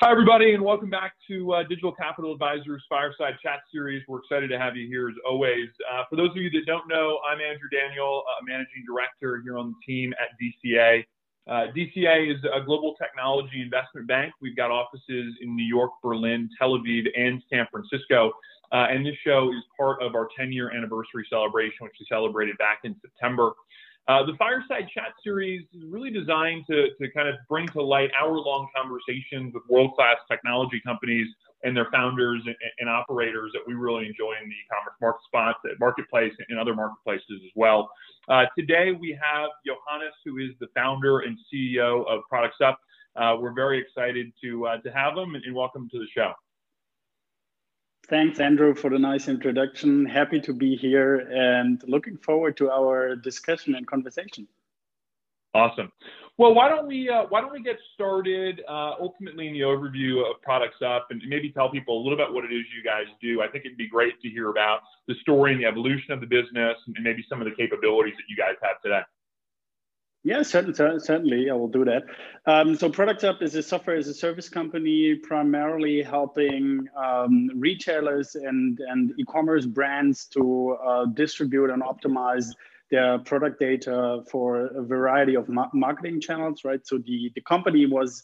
Hi, everybody, and welcome back to uh, Digital Capital Advisors Fireside Chat Series. We're excited to have you here as always. Uh, for those of you that don't know, I'm Andrew Daniel, uh, Managing Director here on the team at DCA. Uh, DCA is a global technology investment bank. We've got offices in New York, Berlin, Tel Aviv, and San Francisco. Uh, and this show is part of our 10 year anniversary celebration, which we celebrated back in September. Uh, the Fireside Chat series is really designed to, to kind of bring to light hour long conversations with world class technology companies and their founders and, and, operators that we really enjoy in the e-commerce market spots, marketplace and other marketplaces as well. Uh, today we have Johannes, who is the founder and CEO of Products Up. Uh, we're very excited to uh, to have him and, and welcome to the show. Thanks, Andrew, for the nice introduction. Happy to be here and looking forward to our discussion and conversation. Awesome. Well, why don't we uh, why don't we get started uh, ultimately in the overview of Products Up and maybe tell people a little bit about what it is you guys do. I think it'd be great to hear about the story and the evolution of the business and maybe some of the capabilities that you guys have today. Yeah, certainly, certainly, I will do that. Um, so, Products Up is a software as a service company, primarily helping um, retailers and and e-commerce brands to uh, distribute and optimize their product data for a variety of ma- marketing channels. Right. So the the company was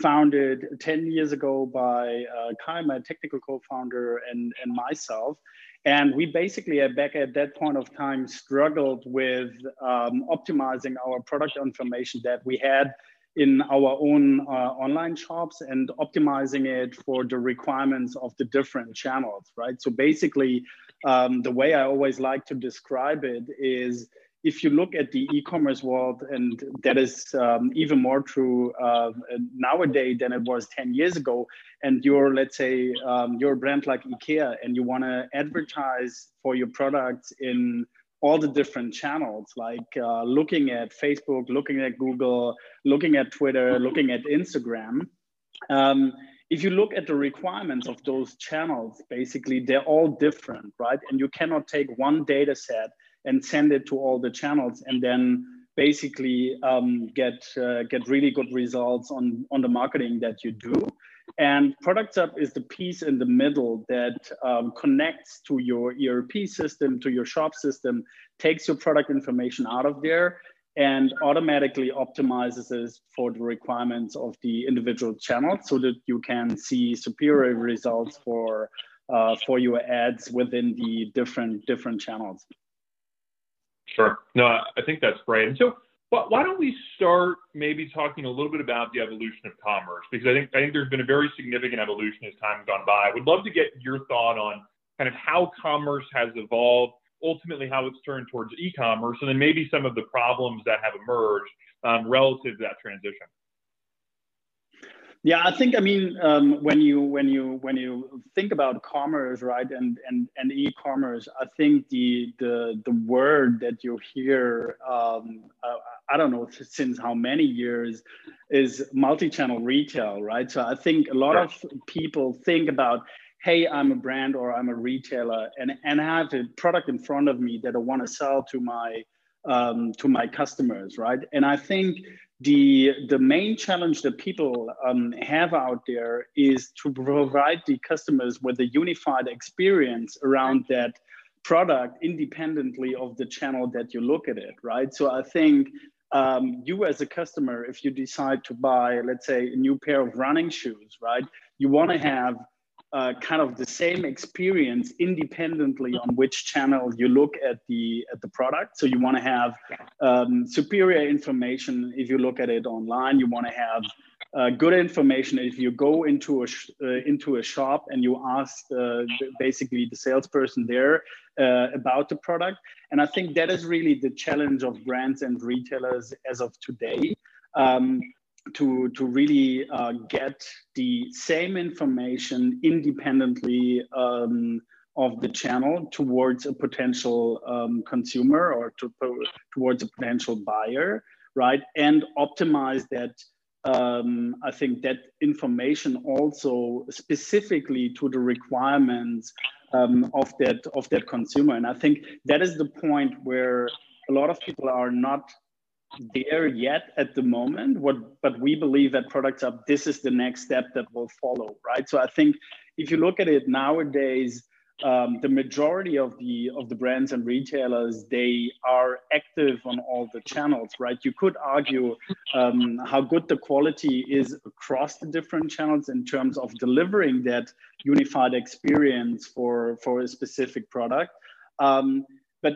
founded 10 years ago by uh, Kai, my technical co-founder, and and myself. And we basically, back at that point of time, struggled with um, optimizing our product information that we had in our own uh, online shops and optimizing it for the requirements of the different channels, right? So basically, um, the way I always like to describe it is if you look at the e-commerce world, and that is um, even more true uh, nowadays than it was 10 years ago, and you're, let's say, um, you're a brand like IKEA, and you want to advertise for your products in all the different channels, like uh, looking at Facebook, looking at Google, looking at Twitter, looking at Instagram. Um, if you look at the requirements of those channels, basically they're all different, right? And you cannot take one data set and send it to all the channels and then basically um, get uh, get really good results on on the marketing that you do. And products up is the piece in the middle that um, connects to your erp system to your shop system takes your product information out of there and automatically optimizes it for the requirements of the individual channel so that you can see superior results for uh, for your ads within the different different channels Sure. No, I think that's great. And so why don't we start maybe talking a little bit about the evolution of commerce? Because I think I think there's been a very significant evolution as time has gone by. I would love to get your thought on kind of how commerce has evolved, ultimately how it's turned towards e-commerce, and then maybe some of the problems that have emerged um, relative to that transition. Yeah, I think I mean um, when you when you when you think about commerce, right, and and and e-commerce, I think the the the word that you hear, um, uh, I don't know since how many years, is multi-channel retail, right? So I think a lot of people think about, hey, I'm a brand or I'm a retailer, and and I have a product in front of me that I want to sell to my um, to my customers, right? And I think the the main challenge that people um, have out there is to provide the customers with a unified experience around that product independently of the channel that you look at it right? So i think um, you as a customer if you decide to buy let's say a new pair of running shoes right? You want to have uh, kind of the same experience independently on which channel you look at the at the product. So you want to have um, superior information if you look at it online. You want to have uh, good information if you go into a uh, into a shop and you ask uh, basically the salesperson there uh, about the product. And I think that is really the challenge of brands and retailers as of today. Um, to to really uh, get the same information independently um, of the channel towards a potential um, consumer or to, towards a potential buyer, right? And optimize that. Um, I think that information also specifically to the requirements um, of that of that consumer, and I think that is the point where a lot of people are not there yet at the moment. What, but we believe that Products up this is the next step that will follow, right? So I think if you look at it nowadays, um, the majority of the of the brands and retailers they are active on all the channels right you could argue um, how good the quality is across the different channels in terms of delivering that unified experience for for a specific product um, but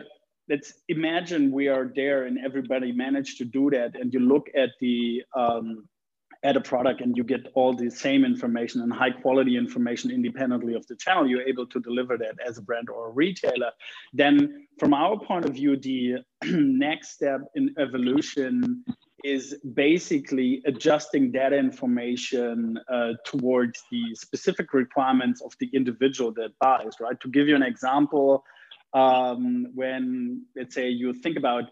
let's imagine we are there and everybody managed to do that and you look at the um, at a product and you get all the same information and high quality information independently of the channel you're able to deliver that as a brand or a retailer. Then from our point of view the next step in evolution is basically adjusting that information uh, towards the specific requirements of the individual that buys right? To give you an example um, when let's say you think about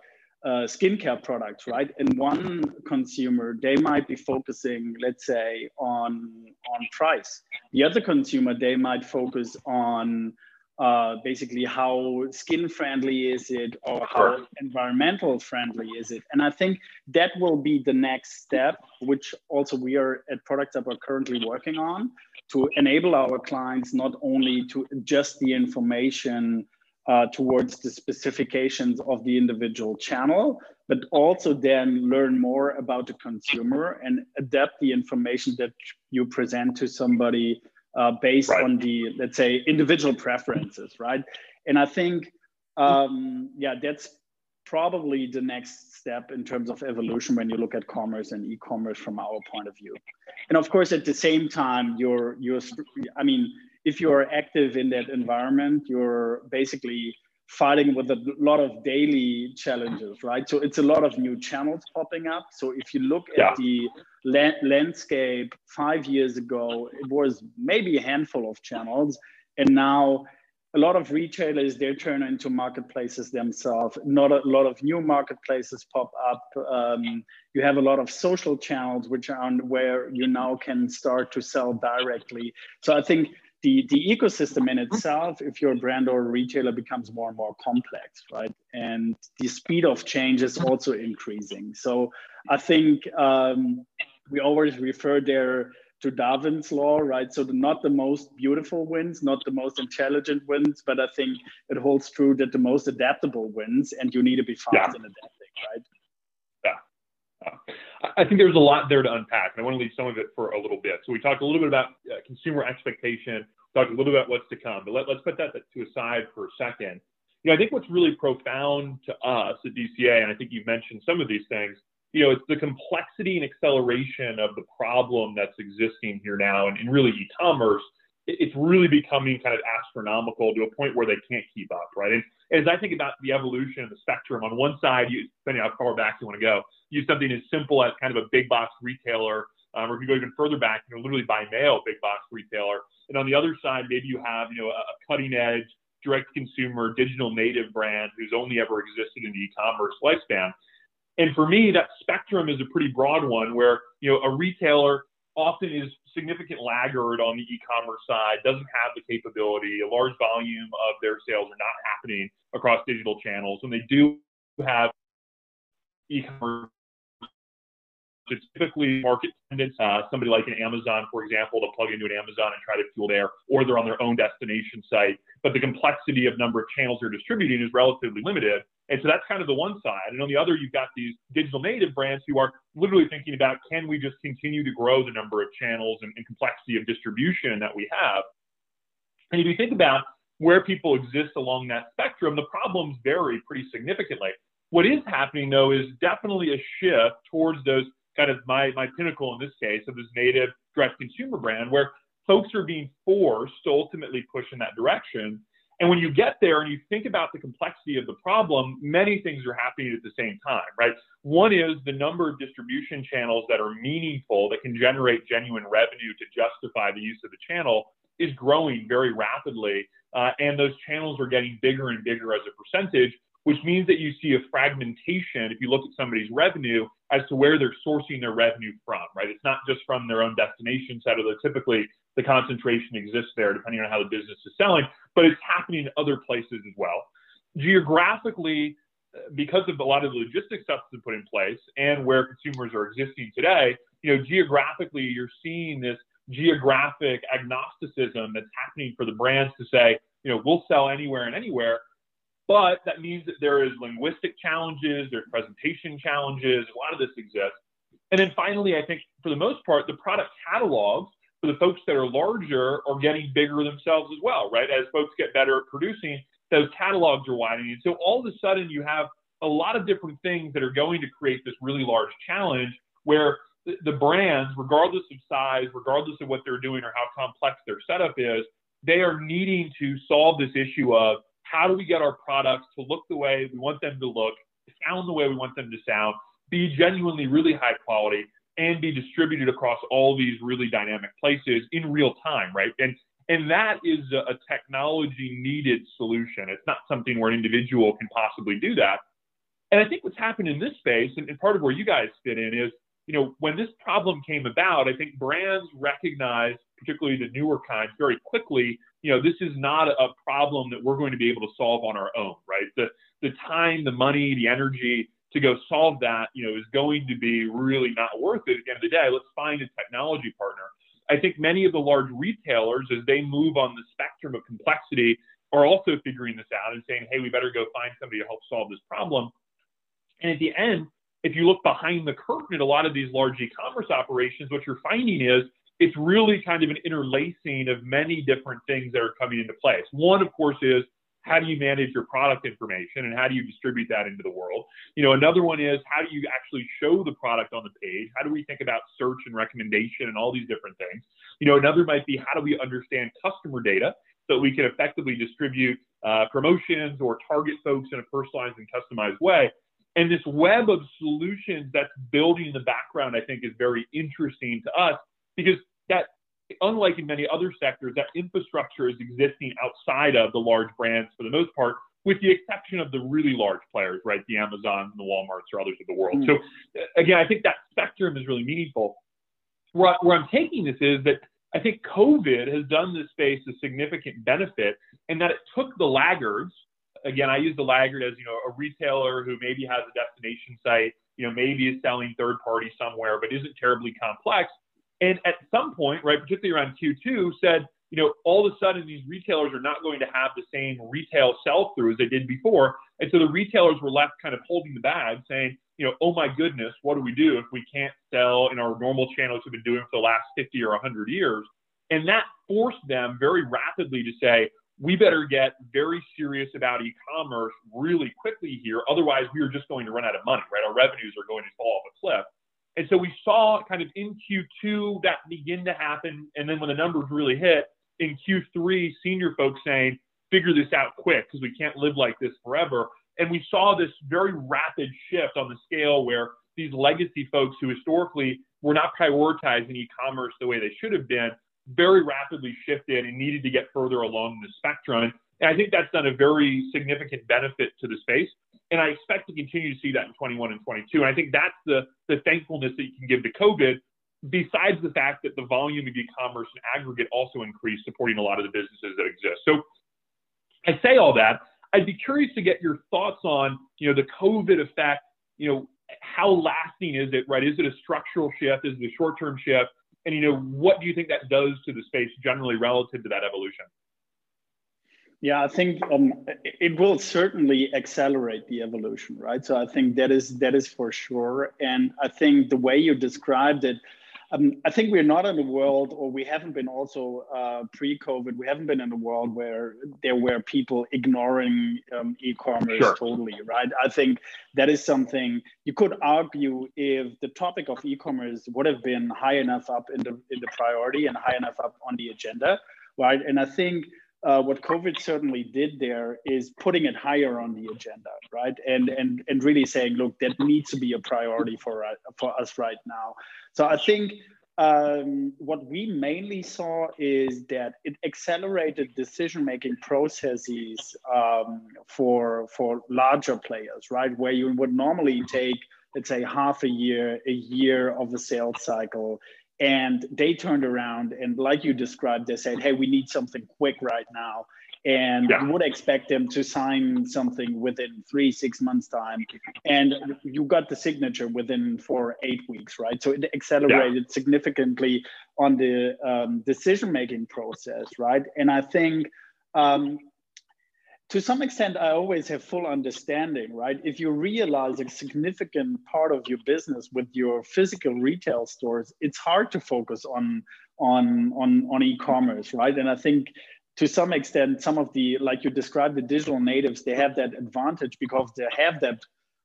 uh, skincare products, right? And one consumer, they might be focusing, let's say, on on price. The other consumer, they might focus on uh, basically how skin friendly is it or how environmental friendly is it. And I think that will be the next step, which also we are at Products Up are currently working on to enable our clients not only to adjust the information uh, towards the specifications of the individual channel, but also then learn more about the consumer and adapt the information that you present to somebody uh, based right. on the, let's say, individual preferences, right? And I think, um, yeah, that's probably the next step in terms of evolution when you look at commerce and e-commerce from our point of view. And of course, at the same time, you're, you're, I mean, if you're active in that environment, you're basically fighting with a lot of daily challenges, right? So it's a lot of new channels popping up. So if you look yeah. at the la- landscape five years ago, it was maybe a handful of channels. And now a lot of retailers, they turn into marketplaces themselves. Not a lot of new marketplaces pop up. Um, you have a lot of social channels, which are where you now can start to sell directly. So I think the, the ecosystem in itself, if you're a brand or a retailer, becomes more and more complex, right? And the speed of change is also increasing. So I think um, we always refer there to Darwin's law, right? So the, not the most beautiful wins, not the most intelligent wins, but I think it holds true that the most adaptable wins, and you need to be fast yeah. in adapting, right? I think there's a lot there to unpack, and I want to leave some of it for a little bit. So we talked a little bit about uh, consumer expectation, talked a little bit about what's to come, but let, us put that to a side for a second. You know, I think what's really profound to us at DCA, and I think you've mentioned some of these things, you know, it's the complexity and acceleration of the problem that's existing here now, and, and really e-commerce. it's really becoming kind of astronomical to a point where they can't keep up, right? And as I think about the evolution of the spectrum, on one side, you, depending how far back you want to go, use something as simple as kind of a big box retailer, um, or if you go even further back, you know, literally by mail big box retailer and on the other side, maybe you have, you know, a cutting edge, direct consumer, digital native brand who's only ever existed in the e-commerce lifespan. And for me, that spectrum is a pretty broad one where, you know, a retailer often is significant laggard on the e-commerce side, doesn't have the capability, a large volume of their sales are not happening across digital channels. When they do have e-commerce it's typically market dependent. Uh, somebody like an Amazon, for example, to plug into an Amazon and try to fuel there, or they're on their own destination site. But the complexity of number of channels they're distributing is relatively limited. And so that's kind of the one side. And on the other, you've got these digital native brands who are literally thinking about can we just continue to grow the number of channels and, and complexity of distribution that we have. And if you think about where people exist along that spectrum, the problems vary pretty significantly. What is happening, though, is definitely a shift towards those kind of my, my pinnacle in this case of this native direct consumer brand where folks are being forced to ultimately push in that direction. And when you get there and you think about the complexity of the problem, many things are happening at the same time, right? One is the number of distribution channels that are meaningful, that can generate genuine revenue to justify the use of the channel, is growing very rapidly. Uh, and those channels are getting bigger and bigger as a percentage which means that you see a fragmentation if you look at somebody's revenue as to where they're sourcing their revenue from, right? It's not just from their own destination set, although typically the concentration exists there depending on how the business is selling, but it's happening in other places as well. Geographically, because of a lot of the logistics stuff that's been put in place and where consumers are existing today, you know, geographically, you're seeing this geographic agnosticism that's happening for the brands to say, you know, we'll sell anywhere and anywhere. But that means that there is linguistic challenges, there's presentation challenges, a lot of this exists. And then finally, I think for the most part, the product catalogs for the folks that are larger are getting bigger themselves as well, right? As folks get better at producing, those catalogs are widening. So all of a sudden, you have a lot of different things that are going to create this really large challenge where the brands, regardless of size, regardless of what they're doing or how complex their setup is, they are needing to solve this issue of how do we get our products to look the way we want them to look, sound the way we want them to sound, be genuinely really high quality, and be distributed across all these really dynamic places in real time, right? And and that is a, a technology needed solution. It's not something where an individual can possibly do that. And I think what's happened in this space, and, and part of where you guys fit in, is you know when this problem came about, I think brands recognized, particularly the newer kinds, very quickly. You know, this is not a problem that we're going to be able to solve on our own, right? The the time, the money, the energy to go solve that, you know, is going to be really not worth it at the end of the day. Let's find a technology partner. I think many of the large retailers, as they move on the spectrum of complexity, are also figuring this out and saying, hey, we better go find somebody to help solve this problem. And at the end, if you look behind the curtain at a lot of these large e-commerce operations, what you're finding is it's really kind of an interlacing of many different things that are coming into place. One, of course, is how do you manage your product information and how do you distribute that into the world? You know, another one is how do you actually show the product on the page? How do we think about search and recommendation and all these different things? You know, another might be how do we understand customer data so we can effectively distribute uh, promotions or target folks in a personalized and customized way. And this web of solutions that's building in the background, I think, is very interesting to us because that unlike in many other sectors, that infrastructure is existing outside of the large brands for the most part, with the exception of the really large players, right? The Amazons and the Walmarts or others of the world. Mm. So again, I think that spectrum is really meaningful. Where, where I'm taking this is that I think COVID has done this space a significant benefit in that it took the laggards. Again, I use the laggard as you know a retailer who maybe has a destination site, you know, maybe is selling third party somewhere, but isn't terribly complex and at some point, right, particularly around Q2, said, you know, all of a sudden these retailers are not going to have the same retail sell through as they did before. And so the retailers were left kind of holding the bag saying, you know, oh my goodness, what do we do if we can't sell in our normal channels we've been doing for the last 50 or 100 years? And that forced them very rapidly to say, we better get very serious about e-commerce really quickly here. Otherwise, we are just going to run out of money, right? Our revenues are going to fall off a cliff. And so we saw kind of in Q2 that begin to happen. And then when the numbers really hit in Q3, senior folks saying, figure this out quick because we can't live like this forever. And we saw this very rapid shift on the scale where these legacy folks who historically were not prioritizing e commerce the way they should have been very rapidly shifted and needed to get further along the spectrum. And I think that's done a very significant benefit to the space. And I expect to continue to see that in 21 and 22. And I think that's the, the thankfulness that you can give to COVID, besides the fact that the volume of e-commerce and aggregate also increased, supporting a lot of the businesses that exist. So I say all that. I'd be curious to get your thoughts on, you know, the COVID effect, you know, how lasting is it, right? Is it a structural shift? Is it a short-term shift? And, you know, what do you think that does to the space generally relative to that evolution? Yeah, I think um, it will certainly accelerate the evolution, right? So I think that is that is for sure. And I think the way you described it, um, I think we're not in a world, or we haven't been also uh, pre-COVID. We haven't been in a world where there were people ignoring um, e-commerce sure. totally, right? I think that is something you could argue if the topic of e-commerce would have been high enough up in the in the priority and high enough up on the agenda, right? And I think uh, what COVID certainly did there is putting it higher on the agenda, right? And and and really saying, look, that needs to be a priority for uh, for us right now. So I think um, what we mainly saw is that it accelerated decision making processes um, for for larger players, right? Where you would normally take let's say half a year, a year of a sales cycle and they turned around and like you described they said hey we need something quick right now and yeah. you would expect them to sign something within three six months time and you got the signature within four eight weeks right so it accelerated yeah. significantly on the um, decision making process right and i think um, to some extent i always have full understanding right if you realize a significant part of your business with your physical retail stores it's hard to focus on on on on e-commerce right and i think to some extent, some of the, like you described, the digital natives, they have that advantage because they have that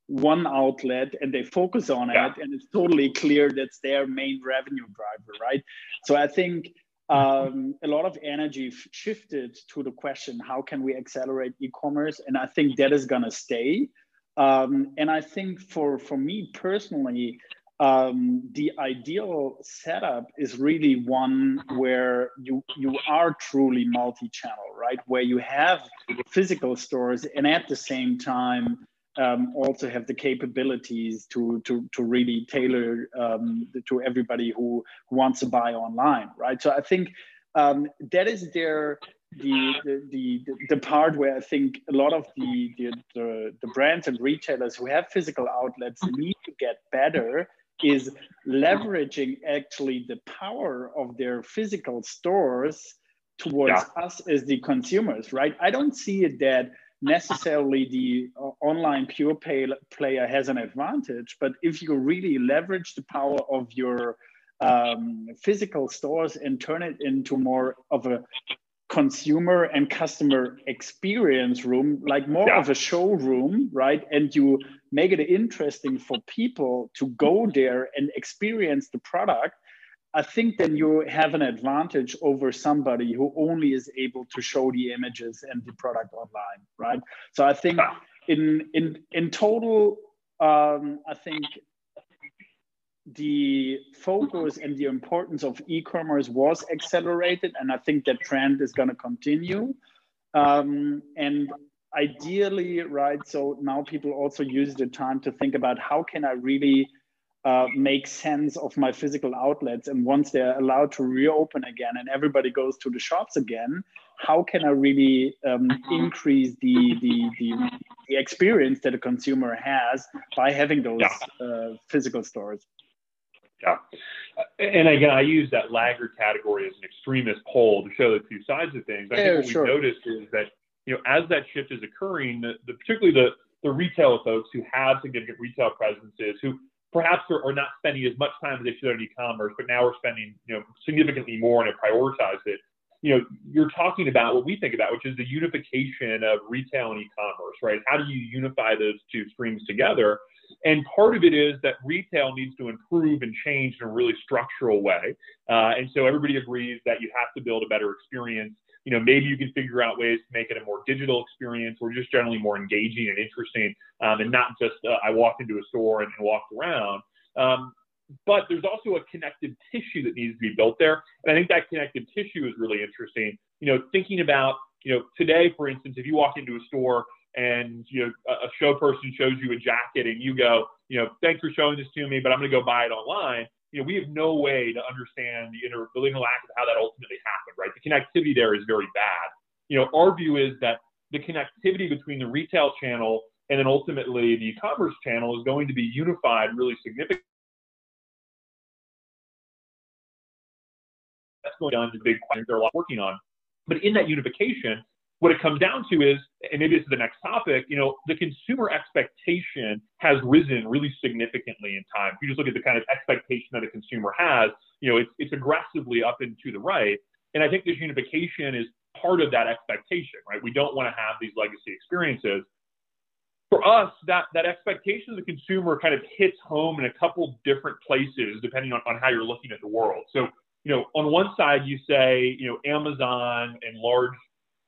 one outlet and they focus on yeah. it. And it's totally clear that's their main revenue driver, right? So I think um, a lot of energy shifted to the question how can we accelerate e commerce? And I think that is going to stay. Um, and I think for, for me personally, um, the ideal setup is really one where you you are truly multi-channel, right? Where you have physical stores and at the same time um, also have the capabilities to to to really tailor um, to everybody who, who wants to buy online, right? So I think um, that is their the, the, the, the part where I think a lot of the, the, the, the brands and retailers who have physical outlets need to get better is leveraging actually the power of their physical stores towards yeah. us as the consumers, right? I don't see it that necessarily the uh, online pure pay player has an advantage, but if you really leverage the power of your um, physical stores and turn it into more of a consumer and customer experience room, like more yeah. of a showroom, right? And you make it interesting for people to go there and experience the product. I think then you have an advantage over somebody who only is able to show the images and the product online, right? So I think in in in total, um, I think the focus and the importance of e-commerce was accelerated and i think that trend is going to continue um, and ideally right so now people also use the time to think about how can i really uh, make sense of my physical outlets and once they're allowed to reopen again and everybody goes to the shops again how can i really um, increase the, the, the, the, experience that a consumer has by having those yeah. uh, physical stores yeah. And again, I use that laggard category as an extremist poll to show the two sides of things. I yeah, think what sure. we've noticed is that, you know, as that shift is occurring, the, the, particularly the, the retail folks who have significant retail presences, who perhaps are, are not spending as much time as they should on e-commerce, but now we're spending, you know, significantly more and have prioritized it. You know, you're talking about what we think about, which is the unification of retail and e-commerce, right? How do you unify those two streams together? And part of it is that retail needs to improve and change in a really structural way. Uh, and so everybody agrees that you have to build a better experience. You know, maybe you can figure out ways to make it a more digital experience or just generally more engaging and interesting, um, and not just uh, I walked into a store and, and walked around. Um, but there's also a connective tissue that needs to be built there. And I think that connective tissue is really interesting. You know, thinking about, you know, today, for instance, if you walk into a store and you know a show person shows you a jacket and you go, you know, thanks for showing this to me, but I'm going to go buy it online. You know, we have no way to understand the inter the lack of how that ultimately happened, right? The connectivity there is very bad. You know, our view is that the connectivity between the retail channel and then ultimately the e-commerce channel is going to be unified really significantly. That's going on to big questions they're a lot working on. But in that unification, what it comes down to is, and maybe this is the next topic, you know, the consumer expectation has risen really significantly in time. If you just look at the kind of expectation that a consumer has, you know, it's, it's aggressively up and to the right. And I think this unification is part of that expectation, right? We don't want to have these legacy experiences. For us, that, that expectation of the consumer kind of hits home in a couple different places, depending on, on how you're looking at the world. So, you know, on one side, you say, you know, Amazon and large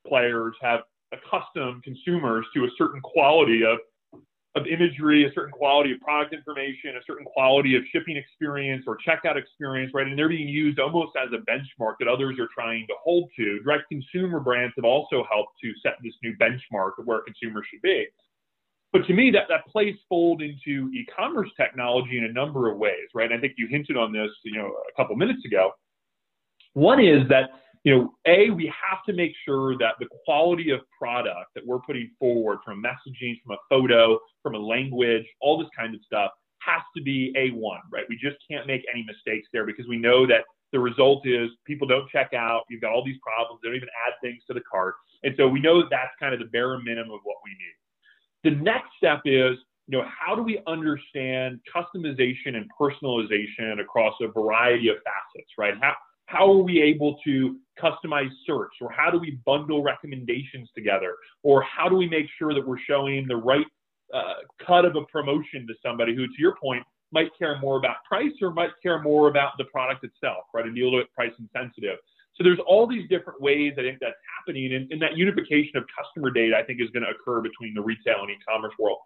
players have accustomed consumers to a certain quality of of imagery, a certain quality of product information, a certain quality of shipping experience or checkout experience, right? And they're being used almost as a benchmark that others are trying to hold to. Direct consumer brands have also helped to set this new benchmark of where consumers should be. But to me, that, that plays fold into e-commerce technology in a number of ways, right? I think you hinted on this, you know, a couple minutes ago. One is that you know, A, we have to make sure that the quality of product that we're putting forward from messaging, from a photo, from a language, all this kind of stuff has to be A1, right? We just can't make any mistakes there because we know that the result is people don't check out. You've got all these problems. They don't even add things to the cart. And so we know that that's kind of the bare minimum of what we need. The next step is, you know, how do we understand customization and personalization across a variety of facets, right? How, how are we able to customize search or how do we bundle recommendations together? Or how do we make sure that we're showing the right uh, cut of a promotion to somebody who to your point might care more about price or might care more about the product itself right? And deal with price insensitive. So there's all these different ways i think that's happening. And, and that unification of customer data i think is going to occur between the retail and e-commerce world.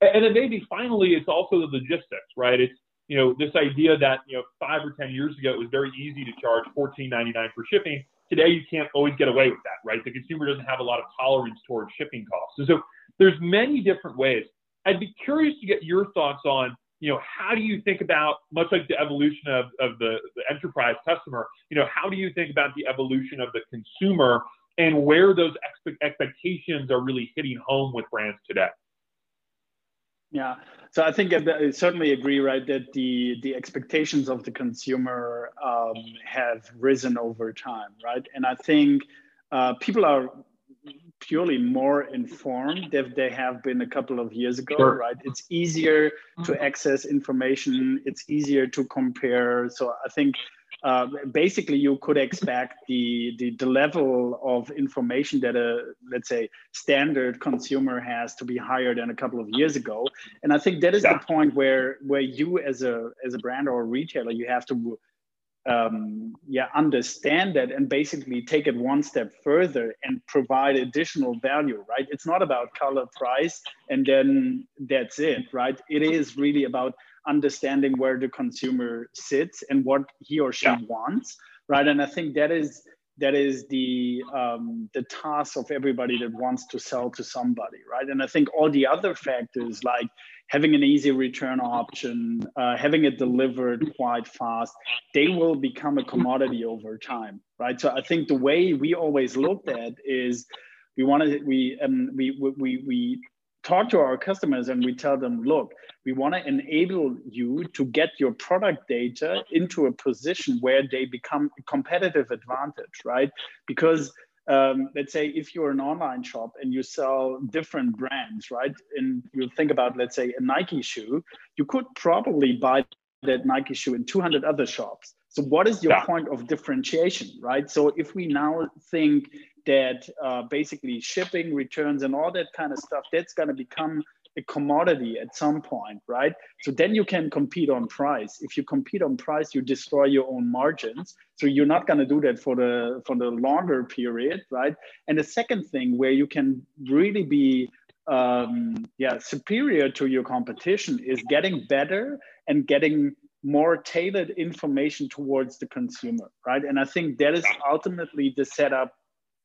And then maybe finally it's also the logistics right? It's you know, this idea that, you know, five or 10 years ago, it was very easy to charge $14.99 for shipping. Today, you can't always get away with that, right? The consumer doesn't have a lot of tolerance towards shipping costs. And so there's many different ways. I'd be curious to get your thoughts on, you know, how do you think about, much like the evolution of, of the, the enterprise customer, you know, how do you think about the evolution of the consumer and where those expe- expectations are really hitting home with brands today? Yeah, so I think I certainly agree, right, that the the expectations of the consumer um, have risen over time, right, and I think uh, people are purely more informed than they have been a couple of years ago, sure. right? It's easier to mm-hmm. access information, it's easier to compare. So I think uh, basically you could expect the, the, the level of information that a let's say standard consumer has to be higher than a couple of years ago. And i think that is yeah. the point where where you as a as a brand or a retailer you have to um, yeah understand that and basically take it one step further and provide additional value right? It's not about color price and then that's it right? It is really about understanding where the consumer sits and what he or she yeah. wants right? And i think that is that is the um, the task of everybody that wants to sell to somebody right? And i think all the other factors like having an easy return option uh, having it delivered quite fast they will become a commodity over time right? So i think the way we always looked at is we wanted we um, we we we talk to our customers and we tell them, look, we want to enable you to get your product data into a position where they become a competitive advantage, right? Because um, let's say if you're an online shop and you sell different brands, right? And you think about, let's say, a Nike shoe, you could probably buy that Nike shoe in 200 other shops. So, what is your yeah. point of differentiation, right? So, if we now think that uh, basically shipping, returns, and all that kind of stuff, that's going to become a commodity at some point, right? So then you can compete on price. If you compete on price, you destroy your own margins. So you're not going to do that for the for the longer period, right? And the second thing where you can really be um, yeah superior to your competition is getting better and getting more tailored information towards the consumer, right? And I think that is ultimately the setup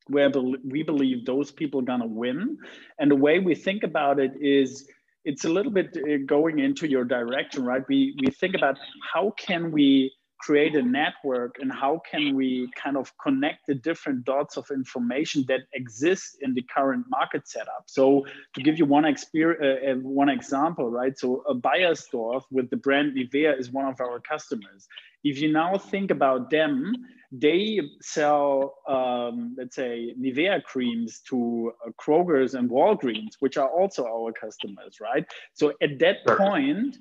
where we believe those people are going to win. And the way we think about it is it's a little bit uh, going into your direction, right? We, we think about how can we create a network and how can we kind of connect the different dots of information that exist in the current market setup. So to give you one, exper- uh, uh one example, right? So a Beiersdorf with the brand Nivea is one of our customers. If you now think about them, they sell, um, let's say, Nivea creams to uh, Kroger's and Walgreens, which are also our customers, right? So at that point,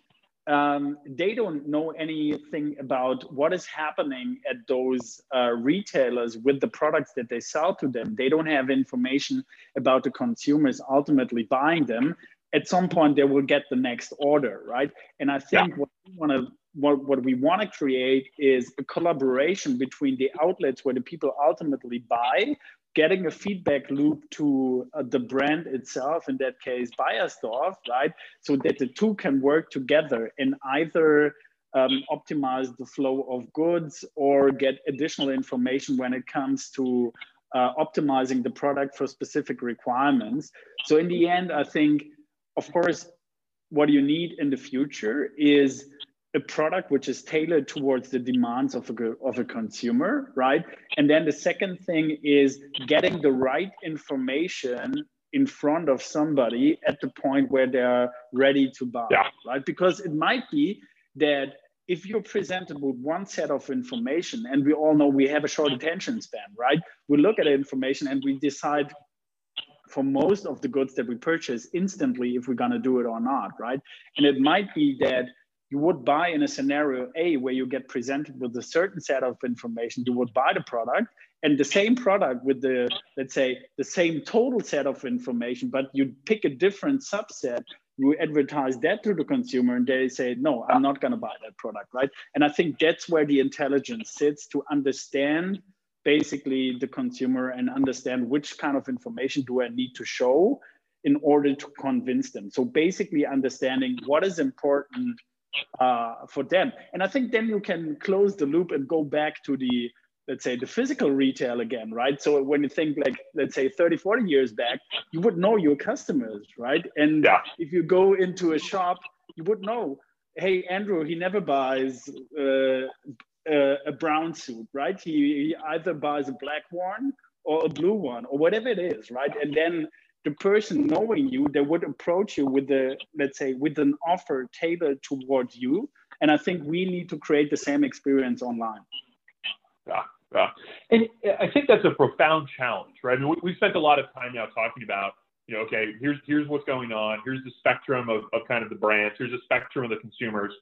um, they don't know anything about what is happening at those uh, retailers with the products that they sell to them. They don't have information about the consumers ultimately buying them. At some point, they will get the next order, right? And I think yeah. what we want to what, what we want to create is a collaboration between the outlets where the people ultimately buy getting a feedback loop to uh, the brand itself, in that case, Beiersdorf, right? So that the two can work together and either um, optimize the flow of goods or get additional information when it comes to uh, optimizing the product for specific requirements. So in the end, I think, of course, what you need in the future is a product which is tailored towards the demands of a, of a consumer, right? And then the second thing is getting the right information in front of somebody at the point where they're ready to buy, yeah. right? Because it might be that if you're presented with one set of information, and we all know we have a short attention span, right? We look at the information and we decide for most of the goods that we purchase instantly if we're going to do it or not, right? And it might be that you would buy in a scenario A where you get presented with a certain set of information, you would buy the product and the same product with the, let's say, the same total set of information, but you pick a different subset, you advertise that to the consumer and they say, no, I'm not going to buy that product, right? And I think that's where the intelligence sits to understand basically the consumer and understand which kind of information do I need to show in order to convince them. So basically understanding what is important uh, for them. And I think then you can close the loop and go back to the, let's say, the physical retail again, right? So when you think like, let's say 30, 40 years back, you would know your customers, right? And yeah. if you go into a shop, you would know, hey, Andrew, he never buys uh, a, a, brown suit, right? He, he either buys a black one or a blue one or whatever it is, right? And then the person knowing you they would approach you with the let's say with an offer tailored towards you. And i think we need to create the same experience online. Yeah yeah. And uh, i think that's a profound challenge right? I mean, we, have spent a lot of time now talking about you know okay here's here's what's going on. Here's the spectrum of, of kind of the brands. Here's the spectrum of the consumers.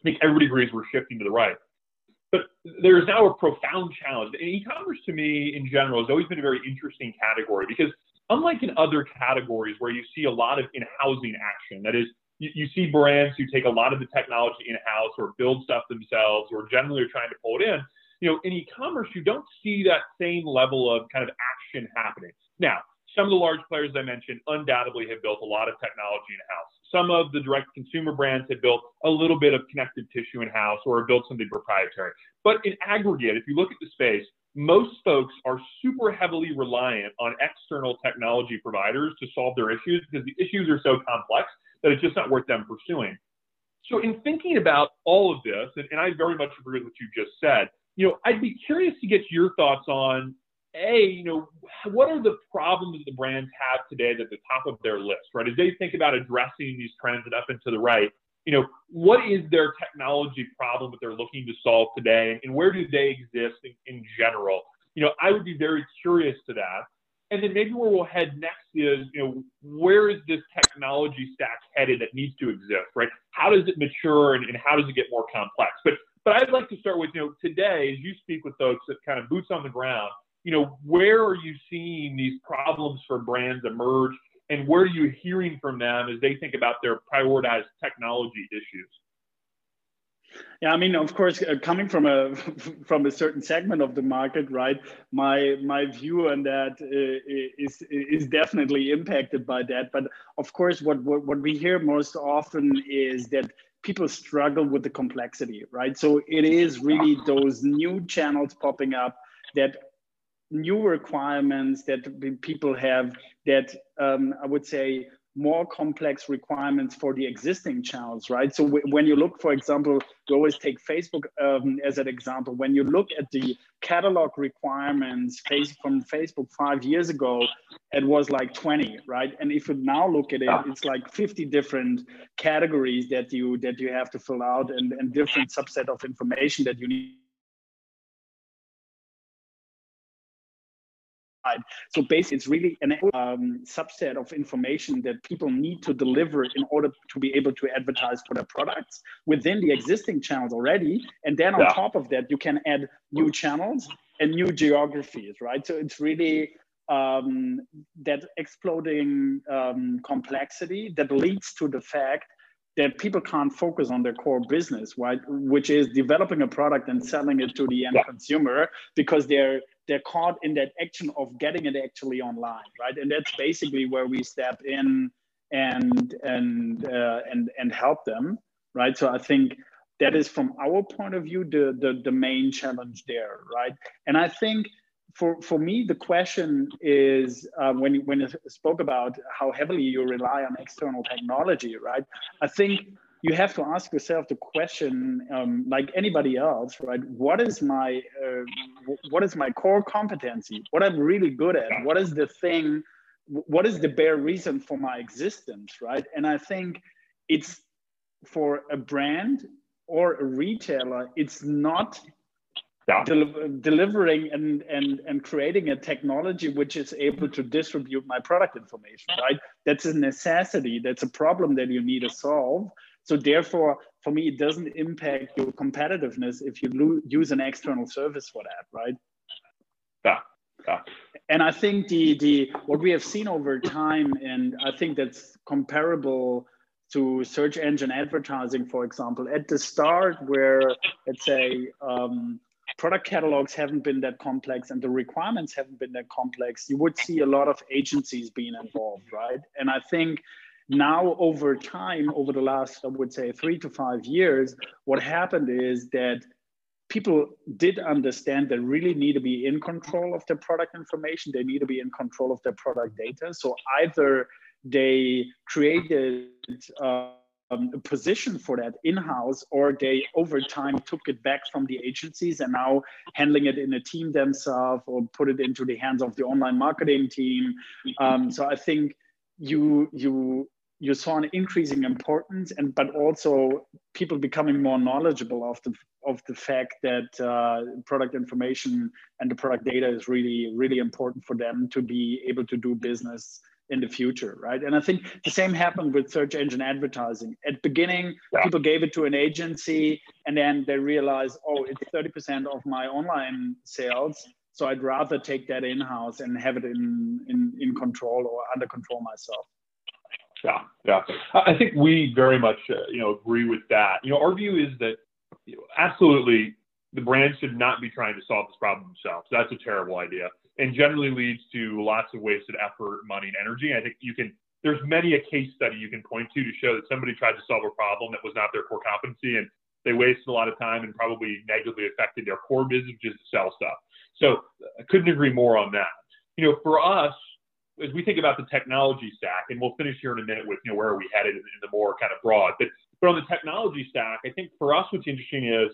I think everybody agrees we're shifting to the right. But there's now a profound challenge. And e-commerce to me in general has always been a very interesting category because unlike in other categories where you see a lot of in-housing action, that is, you, you see brands who take a lot of the technology in-house or build stuff themselves or generally are trying to pull it in. You know, in e-commerce, you don't see that same level of kind of action happening. Now, some of the large players I mentioned undoubtedly have built a lot of technology in-house. Some of the direct consumer brands have built a little bit of connective tissue in-house or have built something proprietary. But in aggregate, if you look at the space, most folks are super heavily reliant on external technology providers to solve their issues because the issues are so complex that it's just not worth them pursuing. So, in thinking about all of this, and, and I very much agree with what you just said, you know, I'd be curious to get your thoughts on a, you know, what are the problems that the brands have today at the top of their list, right? As they think about addressing these trends and up and to the right, you know, what is their technology problem that they're looking to solve today, and where do they exist in, in general? You know, I would be very curious to that. And then maybe where we'll head next is, you know, where is this technology stack headed that needs to exist, right? How does it mature and, and how does it get more complex? But but I'd like to start with, you know, today as you speak with folks that kind of boots on the ground, you know, where are you seeing these problems for brands emerge and where are you hearing from them as they think about their prioritized technology issues? Yeah, I mean, of course, uh, coming from a from a certain segment of the market, right? My my view on that uh, is is definitely impacted by that. But of course, what, what what we hear most often is that people struggle with the complexity, right? So it is really those new channels popping up that new requirements that people have that um, I would say more complex requirements for the existing channels, right? So when you look, for example, you always take Facebook um, as an example. When you look at the catalog requirements from Facebook five years ago, it was like 20, right? And if you now look at it, it's like 50 different categories that you that you have to fill out and, and different subset of information that you need So basically, it's really a um, subset of information that people need to deliver in order to be able to advertise for their products within the existing channels already. And then on yeah. top of that, you can add new channels and new geographies, right? So it's really um, that exploding um, complexity that leads to the fact that people can't focus on their core business, right? Which is developing a product and selling it to the end yeah. consumer because they're they're caught in that action of getting it actually online, right? And that's basically where we step in and and uh, and and help them, right? So I think that is from our point of view the the, the main challenge there, right? And I think for for me the question is uh, when you, when you spoke about how heavily you rely on external technology, right? I think you have to ask yourself the question, um, like anybody else, right? What is my uh, what is my core competency? What I'm really good at? What is the thing? What is the bare reason for my existence, right? And I think it's for a brand or a retailer, it's not yeah. del- delivering and, and, and creating a technology which is able to distribute my product information, right? That's a necessity. That's a problem that you need to solve. So therefore, for me, it doesn't impact your competitiveness if you lo- use an external service for that, right? Yeah. Yeah. And I think the the what we have seen over time, and I think that's comparable to search engine advertising, for example, at the start, where let's say um, product catalogs haven't been that complex and the requirements haven't been that complex, you would see a lot of agencies being involved, right? And I think now over time, over the last, I would say, three to five years, what happened is that people did understand they really need to be in control of their product information. They need to be in control of their product data. So either they created uh, um, a position for that in-house or they over time took it back from the agencies and now handling it in a team themselves or put it into the hands of the online marketing team. Um, so i think you you you saw an increasing importance and but also people becoming more knowledgeable of the of the fact that uh, product information and the product data is really really important for them to be able to do business in the future, right? And I think the same happened with search engine advertising. At beginning, yeah. people gave it to an agency, and then they realized, oh, it's thirty percent of my online sales, so I'd rather take that in house and have it in in in control or under control myself. Yeah, yeah. I think we very much, uh, you know, agree with that. You know, our view is that you know, absolutely the brand should not be trying to solve this problem themselves. That's a terrible idea and generally leads to lots of wasted effort, money, and energy. I think you can. There's many a case study you can point to to show that somebody tried to solve a problem that was not their core competency, and they wasted a lot of time and probably negatively affected their core business just to sell stuff. So I couldn't agree more on that. You know, for us, as we think about the technology stack, and we'll finish here in a minute with you know where are we headed in, the more kind of broad, but but on the technology stack, I think for us what's interesting is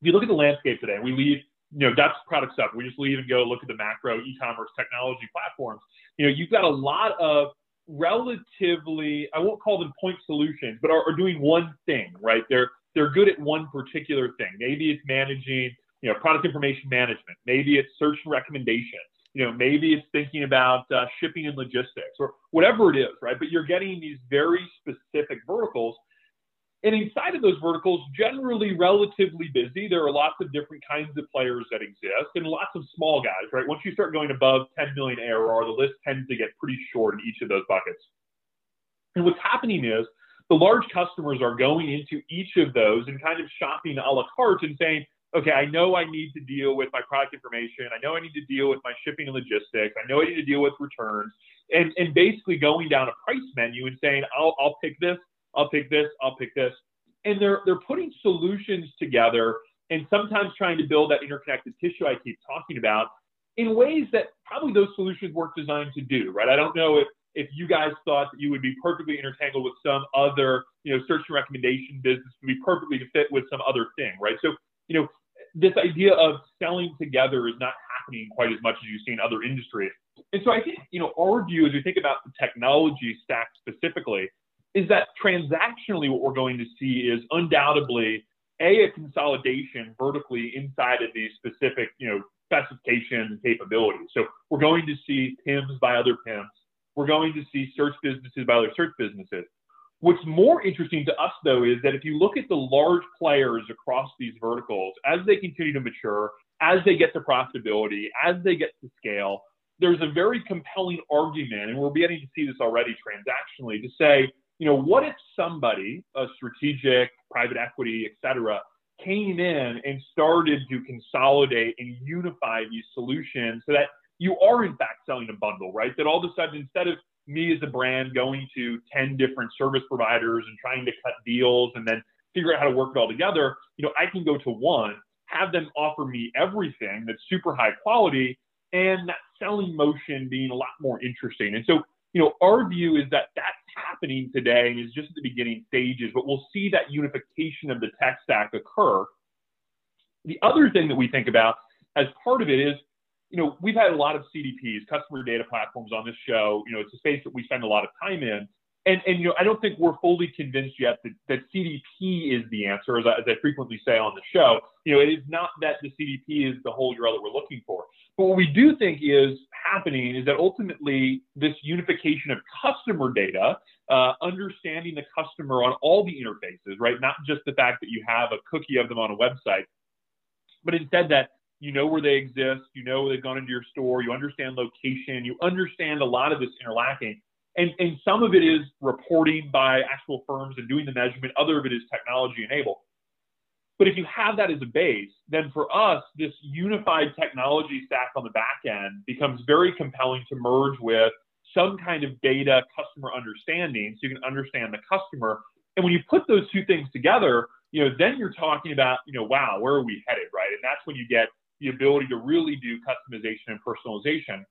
if you look at the landscape today, we leave you know, that's product stuff. We just leave and go look at the macro e-commerce technology platforms. You know, you've got a lot of relatively, I won't call them point solutions, but are, are doing one thing, right? They're they're good at one particular thing. Maybe it's managing, you know, product information management. Maybe it's search and recommendation. You know, maybe it's thinking about uh, shipping and logistics or whatever it is, right? But you're getting these very specific verticals and inside of those verticals, generally relatively busy. There are lots of different kinds of players that exist and lots of small guys, right? Once you start going above 10 million ARR, the list tends to get pretty short in each of those buckets. And what's happening is the large customers are going into each of those and kind of shopping a la carte and saying, okay, I know I need to deal with my product information. I know I need to deal with my shipping and logistics. I know I need to deal with returns. And, and basically going down a price menu and saying, I'll, I'll pick this I'll pick this, I'll pick this. And they're they're putting solutions together and sometimes trying to build that interconnected tissue I keep talking about in ways that probably those solutions weren't designed to do, right? I don't know if if you guys thought that you would be perfectly intertangled with some other, you know, search and recommendation business would be perfectly fit with some other thing, right? So, you know, this idea of selling together is not happening quite as much as you see in other industries. And so I think, you know, our view as we think about the technology stack specifically is that transactionally what we're going to see is undoubtedly a, a consolidation vertically inside of these specific, you know, specifications and capabilities. So we're going to see PIMs buy other PIMs. We're going to see search businesses buy other search businesses. What's more interesting to us, though, is that if you look at the large players across these verticals, as they continue to mature, as they get to profitability, as they get to scale, there's a very compelling argument, and we're beginning to see this already transactionally, to say, you know, what if somebody, a strategic, private equity, et cetera, came in and started to consolidate and unify these solutions so that you are in fact selling a bundle, right? That all of a sudden, instead of me as a brand going to 10 different service providers and trying to cut deals and then figure out how to work it all together, you know, I can go to one, have them offer me everything that's super high quality, and that selling motion being a lot more interesting. And so, you know, our view is that that's happening today and is just at the beginning stages, but we'll see that unification of the tech stack occur. The other thing that we think about as part of it is, you know, we've had a lot of CDPs, customer data platforms on this show. You know, it's a space that we spend a lot of time in. And, and you know, I don't think we're fully convinced yet that, that CDP is the answer, as I, as I frequently say on the show. You know, it is not that the CDP is the holy grail that we're looking for. But what we do think is happening is that ultimately this unification of customer data, uh, understanding the customer on all the interfaces, right? Not just the fact that you have a cookie of them on a website, but instead that you know where they exist, you know they've gone into your store, you understand location, you understand a lot of this interlacking and, and some of it is reporting by actual firms and doing the measurement. Other of it is technology enabled. But if you have that as a base, then for us, this unified technology stack on the back end becomes very compelling to merge with some kind of data customer understanding so you can understand the customer. And when you put those two things together, you know, then you're talking about, you know, wow, where are we headed, right? And that's when you get the ability to really do customization and personalization.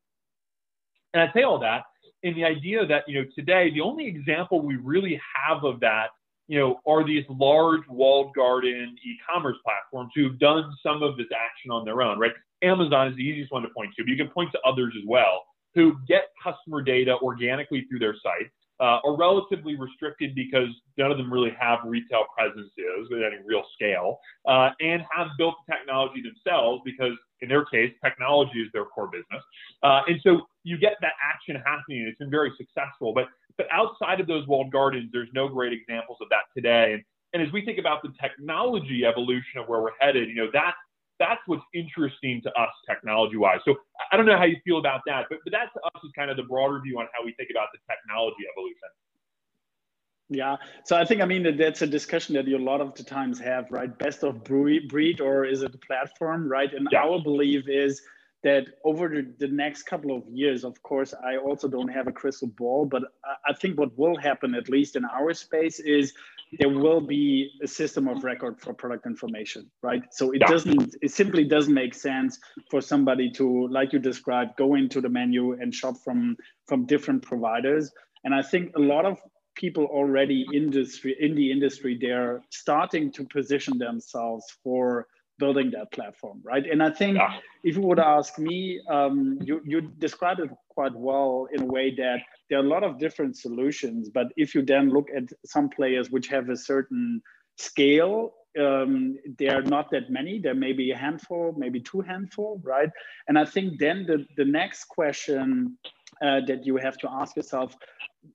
And I say all that in the idea that, you know, today, the only example we really have of that, you know, are these large walled garden e-commerce platforms who've done some of this action on their own, right? Amazon is the easiest one to point to, but you can point to others as well who get customer data organically through their site uh, are relatively restricted because none of them really have retail presences at any real scale, uh, and have built the technology themselves because, in their case, technology is their core business. Uh, and so you get that action happening. It's been very successful. But but outside of those walled gardens, there's no great examples of that today. And, and as we think about the technology evolution of where we're headed, you know, that's that's what's interesting to us technology wise. So I don't know how you feel about that, but, but that to us is kind of the broader view on how we think about the technology evolution. Yeah, so I think I mean that that's a discussion that you a lot of the times have, right? Best of breed, or is it a platform, right? And yeah. our belief is that over the, the, next couple of years, of course, I also don't have a crystal ball, but I, I think what will happen, at least in our space, is there will be a system of record for product information, right? So it yeah. doesn't, it simply doesn't make sense for somebody to, like you described, go into the menu and shop from from different providers. And I think a lot of people already industry in the industry, they're starting to position themselves for building that platform, right? And I think yeah. if you would ask me, um, you, you described it quite well in a way that there are a lot of different solutions. But if you then look at some players which have a certain scale, um, there are not that many. There may be a handful, maybe two handful, right? And I think then the, the next question uh, that you have to ask yourself,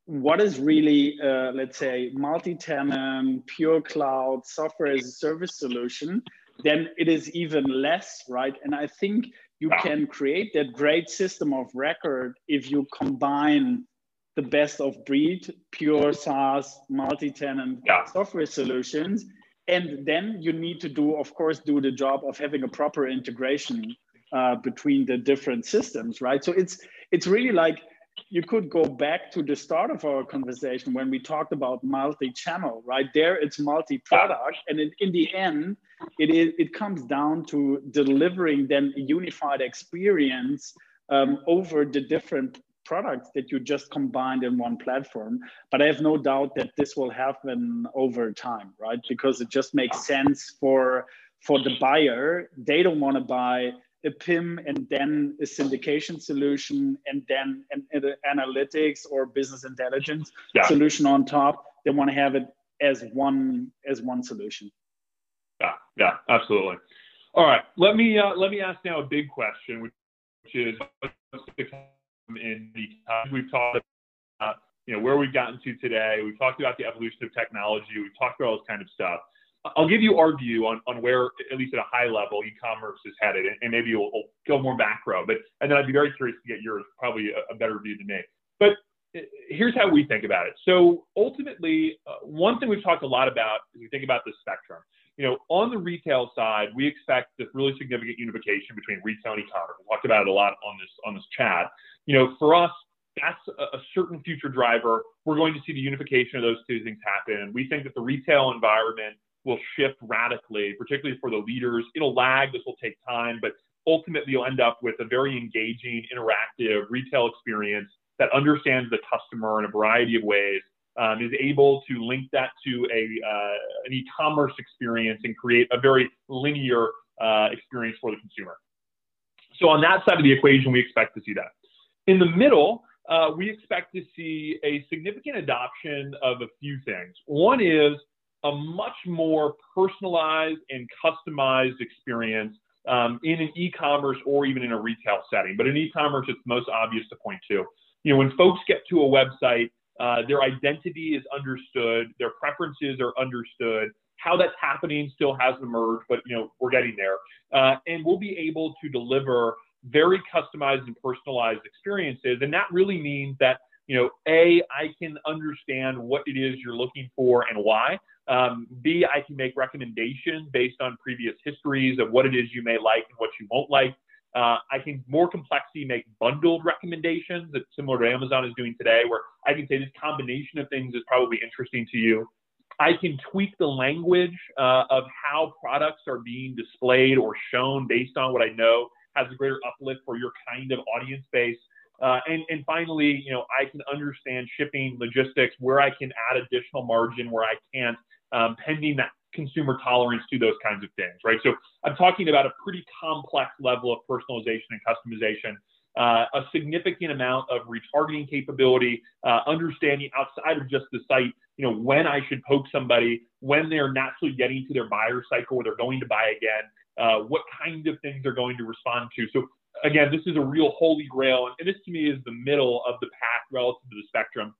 what is really, uh, let's say, multi-tenant, pure cloud, software as a service solution then it is even less, right? And I think you can create that great system of record if you combine the best of breed, pure SaaS, multi-tenant yeah. software solutions. And then you need to do, of course, do the job of having a proper integration uh, between the different systems, right? So it's it's really like you could go back to the start of our conversation when we talked about multi-channel, right? There it's multi-product, and in, in the end, it is it comes down to delivering then a unified experience um, over the different products that you just combined in one platform. But I have no doubt that this will happen over time, right? Because it just makes sense for for the buyer. They don't want to buy a PIM and then a syndication solution and then an, an analytics or business intelligence yeah. solution on top. They want to have it as one as one solution. Yeah, yeah, absolutely. All right, let me uh, let me ask now a big question, which, is in the we've talked about you know where we've gotten to today. We've talked about the evolution of technology. We've talked about all this kind of stuff. I'll give you our view on, on where, at least at a high level, e-commerce is headed, and, and maybe we'll, go more macro. But and then I'd be very curious to get yours, probably a, a better view than me. But uh, here's how we think about it. So ultimately, uh, one thing we've talked a lot about is we think about the spectrum. You know, on the retail side, we expect this really significant unification between retail and e-commerce. We talked about it a lot on this on this chat. You know, for us, that's a certain future driver. We're going to see the unification of those two things happen. We think that the retail environment will shift radically, particularly for the leaders. It'll lag, this will take time, but ultimately you'll end up with a very engaging, interactive retail experience that understands the customer in a variety of ways um, is able to link that to a uh, an e-commerce experience and create a very linear uh, experience for the consumer. So on that side of the equation, we expect to see that. In the middle, uh, we expect to see a significant adoption of a few things. One is a much more personalized and customized experience um, in an e-commerce or even in a retail setting. But in e-commerce, it's most obvious to point to. You know, when folks get to a website, uh, their identity is understood, their preferences are understood. How that's happening still hasn't emerged, but you know we're getting there, uh, and we'll be able to deliver very customized and personalized experiences. And that really means that you know, a I can understand what it is you're looking for and why. Um, B, I can make recommendations based on previous histories of what it is you may like and what you won't like. Uh, I can more complexly make bundled recommendations that's similar to Amazon is doing today, where I can say this combination of things is probably interesting to you. I can tweak the language uh, of how products are being displayed or shown based on what I know has a greater uplift for your kind of audience base. Uh, and, and finally, you know, I can understand shipping logistics where I can add additional margin where I can't um, pending that consumer tolerance to those kinds of things, right? So I'm talking about a pretty complex level of personalization and customization, uh, a significant amount of retargeting capability, uh, understanding outside of just the site, you know, when I should poke somebody, when they're naturally getting to their buyer cycle, where they're going to buy again, uh, what kind of things they're going to respond to. So again, this is a real holy grail, and this to me is the middle of the path relative to the spectrum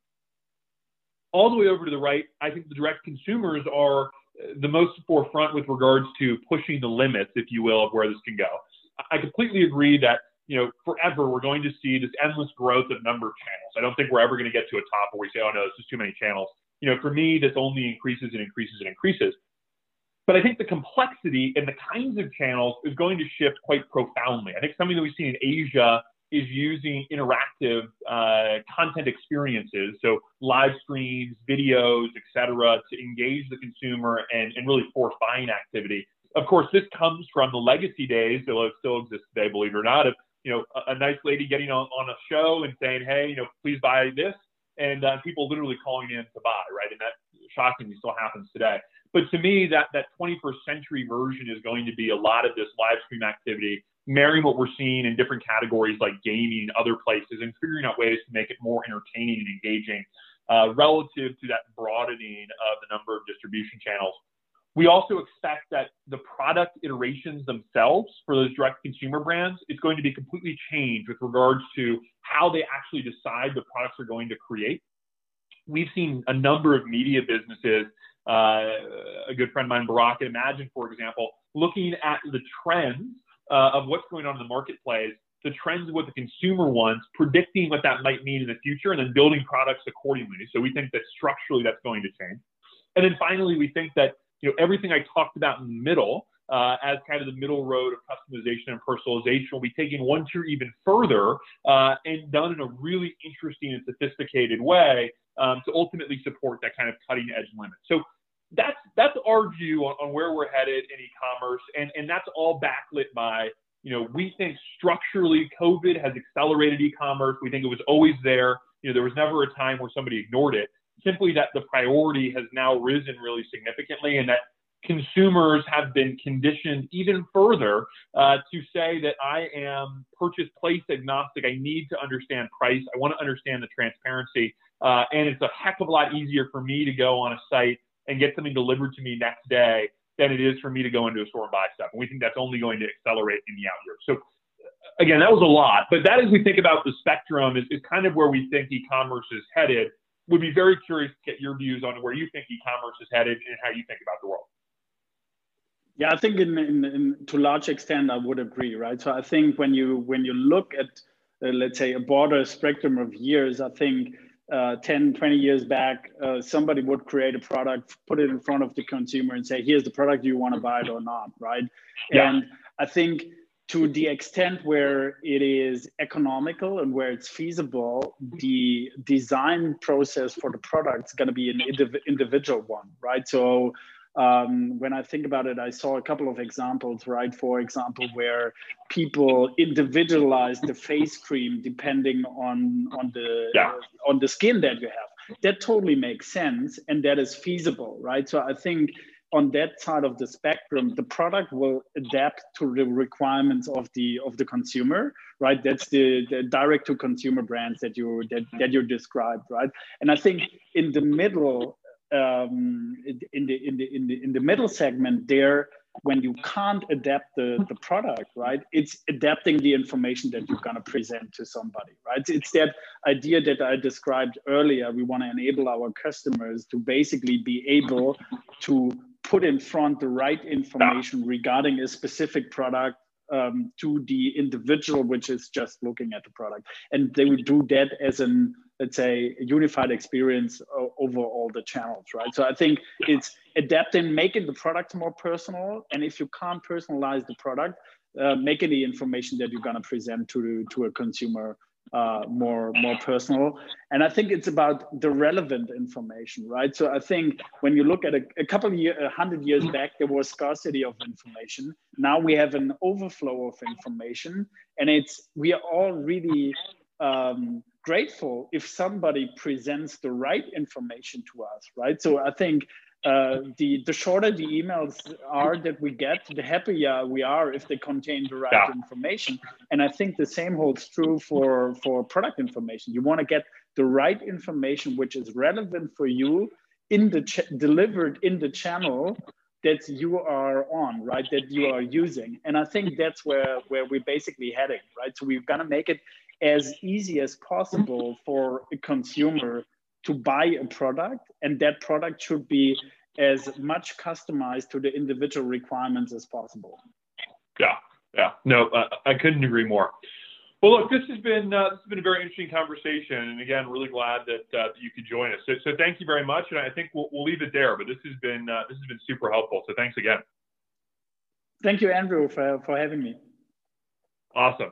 all the way over to the right, I think the direct consumers are the most forefront with regards to pushing the limits, if you will, of where this can go. I completely agree that you know forever we're going to see this endless growth of number of channels. I don't think we're ever going to get to a top where we say, oh no, this is too many channels. You know, for me, this only increases and increases and increases. But I think the complexity and the kinds of channels is going to shift quite profoundly. I think something that we've seen in Asia is using interactive uh, content experiences, so live streams, videos, etc., to engage the consumer and, and really force buying activity. Of course, this comes from the legacy days, though it still exists today, believe it or not, of you know a, a nice lady getting on, on a show and saying, "Hey, you know, please buy this," and uh, people literally calling in to buy, right? And that shockingly still happens today. But to me, that that 21st century version is going to be a lot of this live stream activity marrying what we're seeing in different categories like gaming other places and figuring out ways to make it more entertaining and engaging uh, relative to that broadening of the number of distribution channels. We also expect that the product iterations themselves for those direct consumer brands is going to be completely changed with regards to how they actually decide the products they're going to create. We've seen a number of media businesses, uh, a good friend of mine, Barak, Imagine, for example, looking at the trends uh, of what's going on in the marketplace, the trends of what the consumer wants, predicting what that might mean in the future, and then building products accordingly. So we think that structurally that's going to change. And then finally, we think that you know everything I talked about in the middle uh, as kind of the middle road of customization and personalization will be taken one tier even further uh, and done in a really interesting and sophisticated way um, to ultimately support that kind of cutting edge limit. So that's that's our view on, on where we're headed in e-commerce, and and that's all backlit by you know we think structurally COVID has accelerated e-commerce. We think it was always there. You know there was never a time where somebody ignored it. Simply that the priority has now risen really significantly, and that consumers have been conditioned even further uh, to say that I am purchase place agnostic. I need to understand price. I want to understand the transparency. Uh, and it's a heck of a lot easier for me to go on a site and get something delivered to me next day than it is for me to go into a store and buy stuff. And we think that's only going to accelerate in the out years. So again, that was a lot, but that as we think about the spectrum is, is kind of where we think e-commerce is headed. Would be very curious to get your views on where you think e-commerce is headed and how you think about the world. Yeah, I think in, in, in to a large extent I would agree, right? So I think when you when you look at uh, let's say a broader spectrum of years, I think uh, 10, 20 years back, uh, somebody would create a product, put it in front of the consumer and say, here's the product, do you want to buy it or not, right? Yeah. And I think to the extent where it is economical and where it's feasible, the design process for the product is going to be an indiv- individual one, right? So um, when I think about it, I saw a couple of examples, right? For example, where people individualize the face cream depending on on the yeah. on the skin that you have. that totally makes sense and that is feasible, right? So I think on that side of the spectrum, the product will adapt to the requirements of the of the consumer, right? That's the, the direct to consumer brands that you that, that you described, right? And I think in the middle, um, in the in the in the in the middle segment, there when you can't adapt the, the product, right? It's adapting the information that you're gonna present to somebody, right? It's that idea that I described earlier. We want to enable our customers to basically be able to put in front the right information regarding a specific product um, to the individual which is just looking at the product and they would do that as an let's say a unified experience over all the channels right? So i think it's adapting making the product more personal and if you can't personalize the product uh, making the information that you're going to present to to a consumer uh, more more personal. And i think it's about the relevant information right? So i think when you look at a, a couple of years hundred years back there was scarcity of information. Now we have an overflow of information and it's we are all really um, grateful if somebody presents the right information to us right so i think uh, the the shorter the emails are that we get, the happier we are if they contain the right yeah. information. And I think the same holds true for for product information. You want to get the right information which is relevant for you in the delivered in the channel that you are on, right? That you are using. And I think that's where where we're basically heading, right? So we're gonna make it as easy as possible for a consumer to buy a product and that product should be as much customized to the individual requirements as possible. Yeah yeah. No uh, i couldn't agree more. Well look this has been uh, this has been a very interesting conversation and again really glad that uh, you could join us. So, so thank you very much and i think we'll, we'll leave it there but this has been uh, this has been super helpful. So thanks again. Thank you andrew for, for having me. Awesome